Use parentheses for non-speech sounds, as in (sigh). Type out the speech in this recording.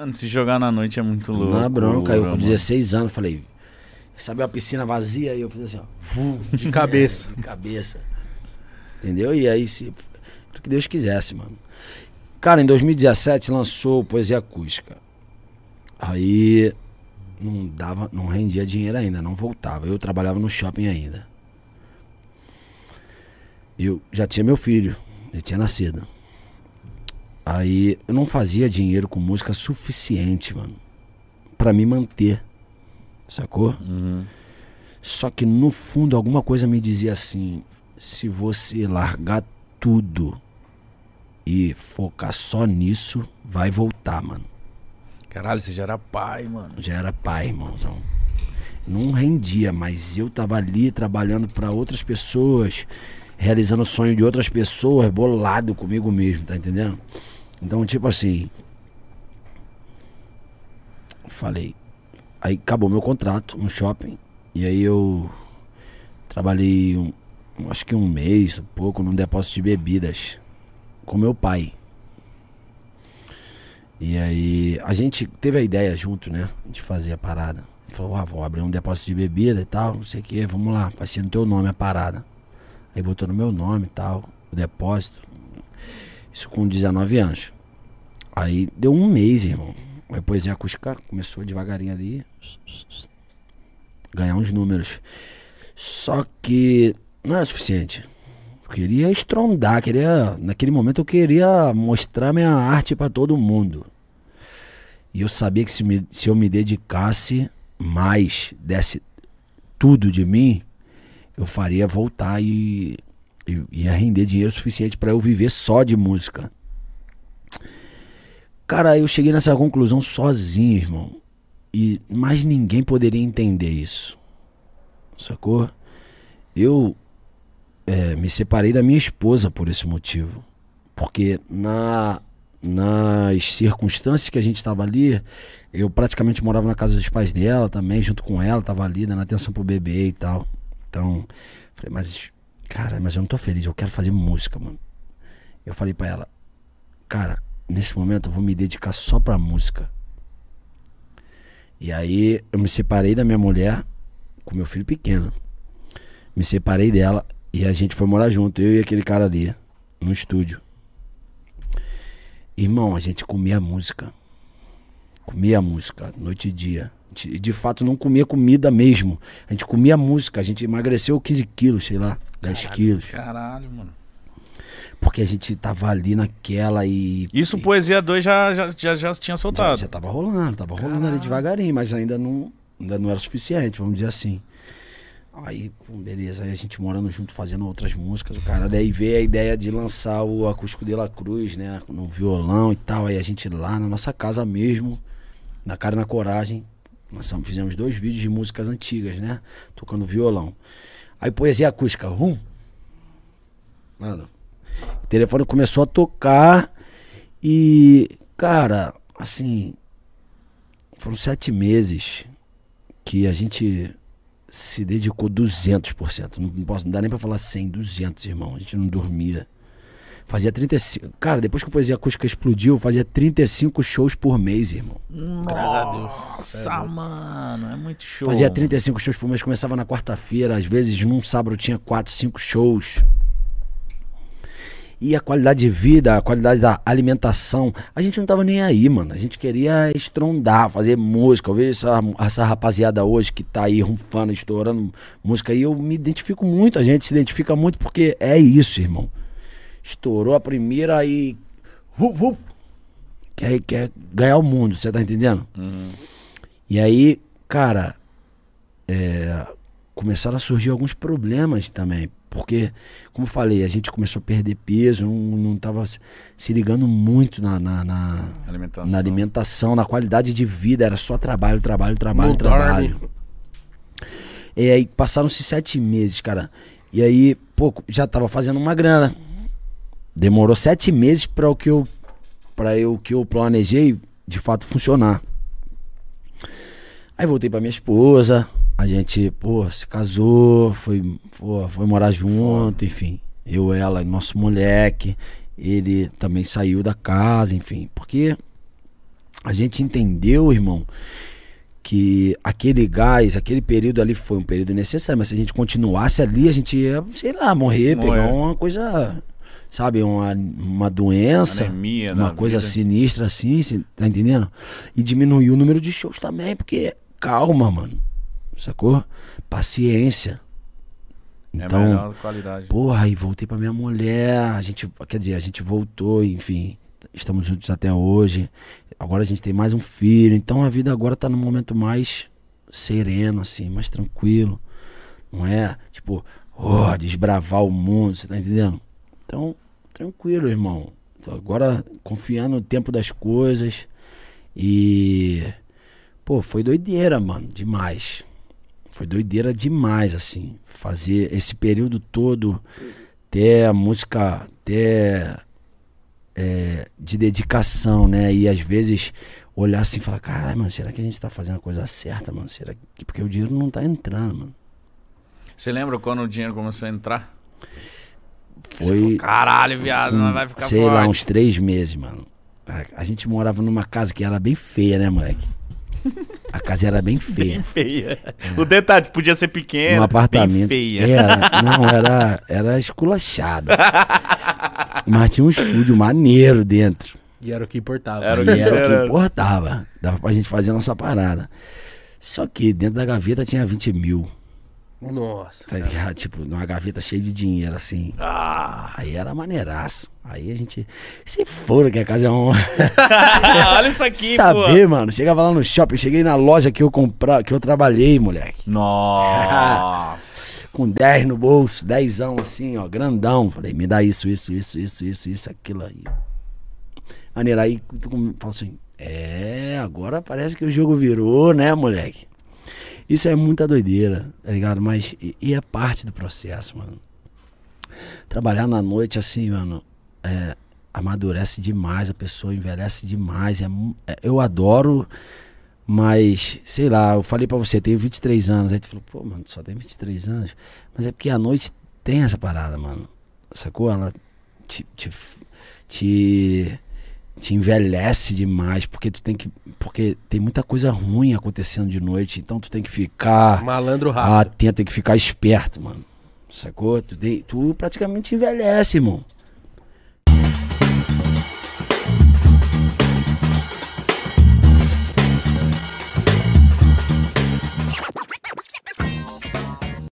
Mano, se jogar na noite é muito louco. Na bronca, eu com mano. 16 anos falei, sabe a piscina vazia? E eu fiz assim, ó. De cabeça. (laughs) de cabeça. Entendeu? E aí, se. O que Deus quisesse, mano. Cara, em 2017 lançou Poesia Acústica. Aí não dava, não rendia dinheiro ainda, não voltava. Eu trabalhava no shopping ainda. Eu já tinha meu filho, ele tinha nascido. Aí eu não fazia dinheiro com música suficiente, mano, Pra me manter. Sacou? Uhum. Só que no fundo alguma coisa me dizia assim: se você largar tudo e focar só nisso, vai voltar, mano. Caralho, você já era pai, mano. Já era pai, irmãozão. Não rendia, mas eu tava ali trabalhando pra outras pessoas, realizando o sonho de outras pessoas, bolado comigo mesmo, tá entendendo? Então, tipo assim. Falei. Aí acabou meu contrato no shopping. E aí eu trabalhei um, acho que um mês, um pouco, num depósito de bebidas com meu pai. E aí a gente teve a ideia junto, né? De fazer a parada. Ele falou, ah, vou abrir um depósito de bebida e tal, não sei o que, vamos lá, vai ser no teu nome a parada. Aí botou no meu nome e tal, o depósito. Isso com 19 anos. Aí deu um mês, irmão. Aí poesia acústica começou devagarinho ali. Ganhar uns números. Só que não era suficiente. Eu queria estrondar, queria. Naquele momento eu queria mostrar minha arte pra todo mundo. E eu sabia que se, me- se eu me dedicasse mais, desse tudo de mim, eu faria voltar e, e ia render dinheiro suficiente pra eu viver só de música. Cara, eu cheguei nessa conclusão sozinho, irmão. E mais ninguém poderia entender isso. Sacou? Eu é, me separei da minha esposa por esse motivo. Porque na, nas circunstâncias que a gente estava ali, eu praticamente morava na casa dos pais dela também, junto com ela, tava ali dando atenção pro bebê e tal. Então, falei, mas, cara, mas eu não tô feliz, eu quero fazer música, mano. Eu falei pra ela, cara, nesse momento eu vou me dedicar só pra música. E aí eu me separei da minha mulher com meu filho pequeno. Me separei dela e a gente foi morar junto, eu e aquele cara ali, no estúdio. Irmão, a gente comia música. Comia música, noite e dia. Gente, de fato, não comia comida mesmo. A gente comia música. A gente emagreceu 15 quilos, sei lá, 10 quilos. Caralho, mano. Porque a gente tava ali naquela e. Isso, e, Poesia 2 já, já, já, já tinha já, soltado. já tava rolando, tava rolando ali devagarinho, mas ainda não, ainda não era suficiente, vamos dizer assim. Aí, beleza, aí a gente morando junto, fazendo outras músicas, o cara, daí veio a ideia de lançar o Acústico de la Cruz, né, no violão e tal, aí a gente lá na nossa casa mesmo, na cara e na coragem, nós fizemos dois vídeos de músicas antigas, né, tocando violão. Aí poesia acústica, rum. Mano, o telefone começou a tocar e, cara, assim, foram sete meses que a gente se dedicou 200%. Não, posso, não dá nem pra falar 100, 200, irmão. A gente não dormia. Fazia 35. Cara, depois que a poesia acústica explodiu, eu fazia 35 shows por mês, irmão. Graças a Deus. Nossa, mano, é muito show. Fazia 35 shows por mês, começava na quarta-feira, às vezes num sábado tinha 4, 5 shows. E a qualidade de vida, a qualidade da alimentação, a gente não tava nem aí, mano. A gente queria estrondar, fazer música. Eu vejo essa, essa rapaziada hoje que tá aí rufando, estourando música e eu me identifico muito, a gente se identifica muito porque é isso, irmão. Estourou a primeira e. Hup, hup, quer, quer ganhar o mundo, você tá entendendo? E aí, cara, é, começaram a surgir alguns problemas também. Porque, como eu falei, a gente começou a perder peso, não, não tava se ligando muito na, na, na, Alimentação. na alimentação, na qualidade de vida. Era só trabalho, trabalho, trabalho, Não trabalho. E aí passaram-se sete meses, cara. E aí, pô, já tava fazendo uma grana. Demorou sete meses para o que eu para eu que eu planejei de fato funcionar. Aí voltei pra minha esposa, a gente, pô, se casou, foi, pô, foi morar junto, enfim. Eu, ela, nosso moleque, ele também saiu da casa, enfim, porque a gente entendeu, irmão, que aquele gás, aquele período ali foi um período necessário, mas se a gente continuasse ali, a gente ia, sei lá, morrer, Morrer. pegar uma coisa, sabe, uma, uma doença, Anemia uma coisa vida. sinistra assim, cê tá entendendo? E diminuiu o número de shows também, porque calma, mano, sacou? Paciência. É Então, melhor qualidade. Porra, aí voltei pra minha mulher. A gente, quer dizer, a gente voltou, enfim. Estamos juntos até hoje. Agora a gente tem mais um filho. Então a vida agora tá num momento mais sereno, assim, mais tranquilo. Não é, tipo, oh, desbravar o mundo, você tá entendendo? Então, tranquilo, irmão. Tô agora confiando no tempo das coisas. E. Pô, foi doideira, mano, demais. Foi doideira demais, assim. Fazer esse período todo, ter a música, ter é, de dedicação, né? E às vezes olhar assim e falar, caralho, mano, será que a gente tá fazendo a coisa certa, mano? Será que. Porque o dinheiro não tá entrando, mano. Você lembra quando o dinheiro começou a entrar? Você Foi. falou, Caralho, viado, nós vai ficar sei forte. lá, uns três meses, mano. A, a gente morava numa casa que era bem feia, né, moleque? A casa era bem (laughs) feia. Bem feia. O detalhe podia ser pequeno, num apartamento. bem feia. Era, não, era, era esculachada. Mas tinha um estúdio maneiro dentro. E era o que importava. Era o E que era o era. que importava. Dava pra gente fazer a nossa parada. Só que dentro da gaveta tinha 20 mil. Nossa. Tá ligado? Tipo, numa gaveta cheia de dinheiro, assim. Ah, Aí era maneiraço. Aí a gente. Se for que a casa é um. (laughs) olha isso aqui, Saber, mano. Chegava lá no shopping, cheguei na loja que eu compra... que eu trabalhei, moleque. pô. Nossa. (laughs) Com 10 no bolso, 10 assim, ó, grandão. Falei, me dá isso, isso, isso, isso, isso, isso, aquilo aí. Maneiro, aí tu fala assim, é, agora parece que o jogo virou, né, moleque? Isso é muita doideira, tá ligado? Mas, e, e é parte do processo, mano. Trabalhar na noite, assim, mano, é, amadurece demais, a pessoa envelhece demais. É, é- eu adoro, mas, sei lá, eu falei pra você, tenho 23 anos. Aí tu falou, pô, mano, só tem 23 anos. Mas é porque a noite tem essa parada, mano. Sacou? Ela te, te, te, te envelhece demais, porque tu tem que. Porque tem muita coisa ruim acontecendo de noite, então tu tem que ficar Malandro rápido. atento, tem que ficar esperto, mano. Sacou? Tu, tem- tu praticamente envelhece, irmão.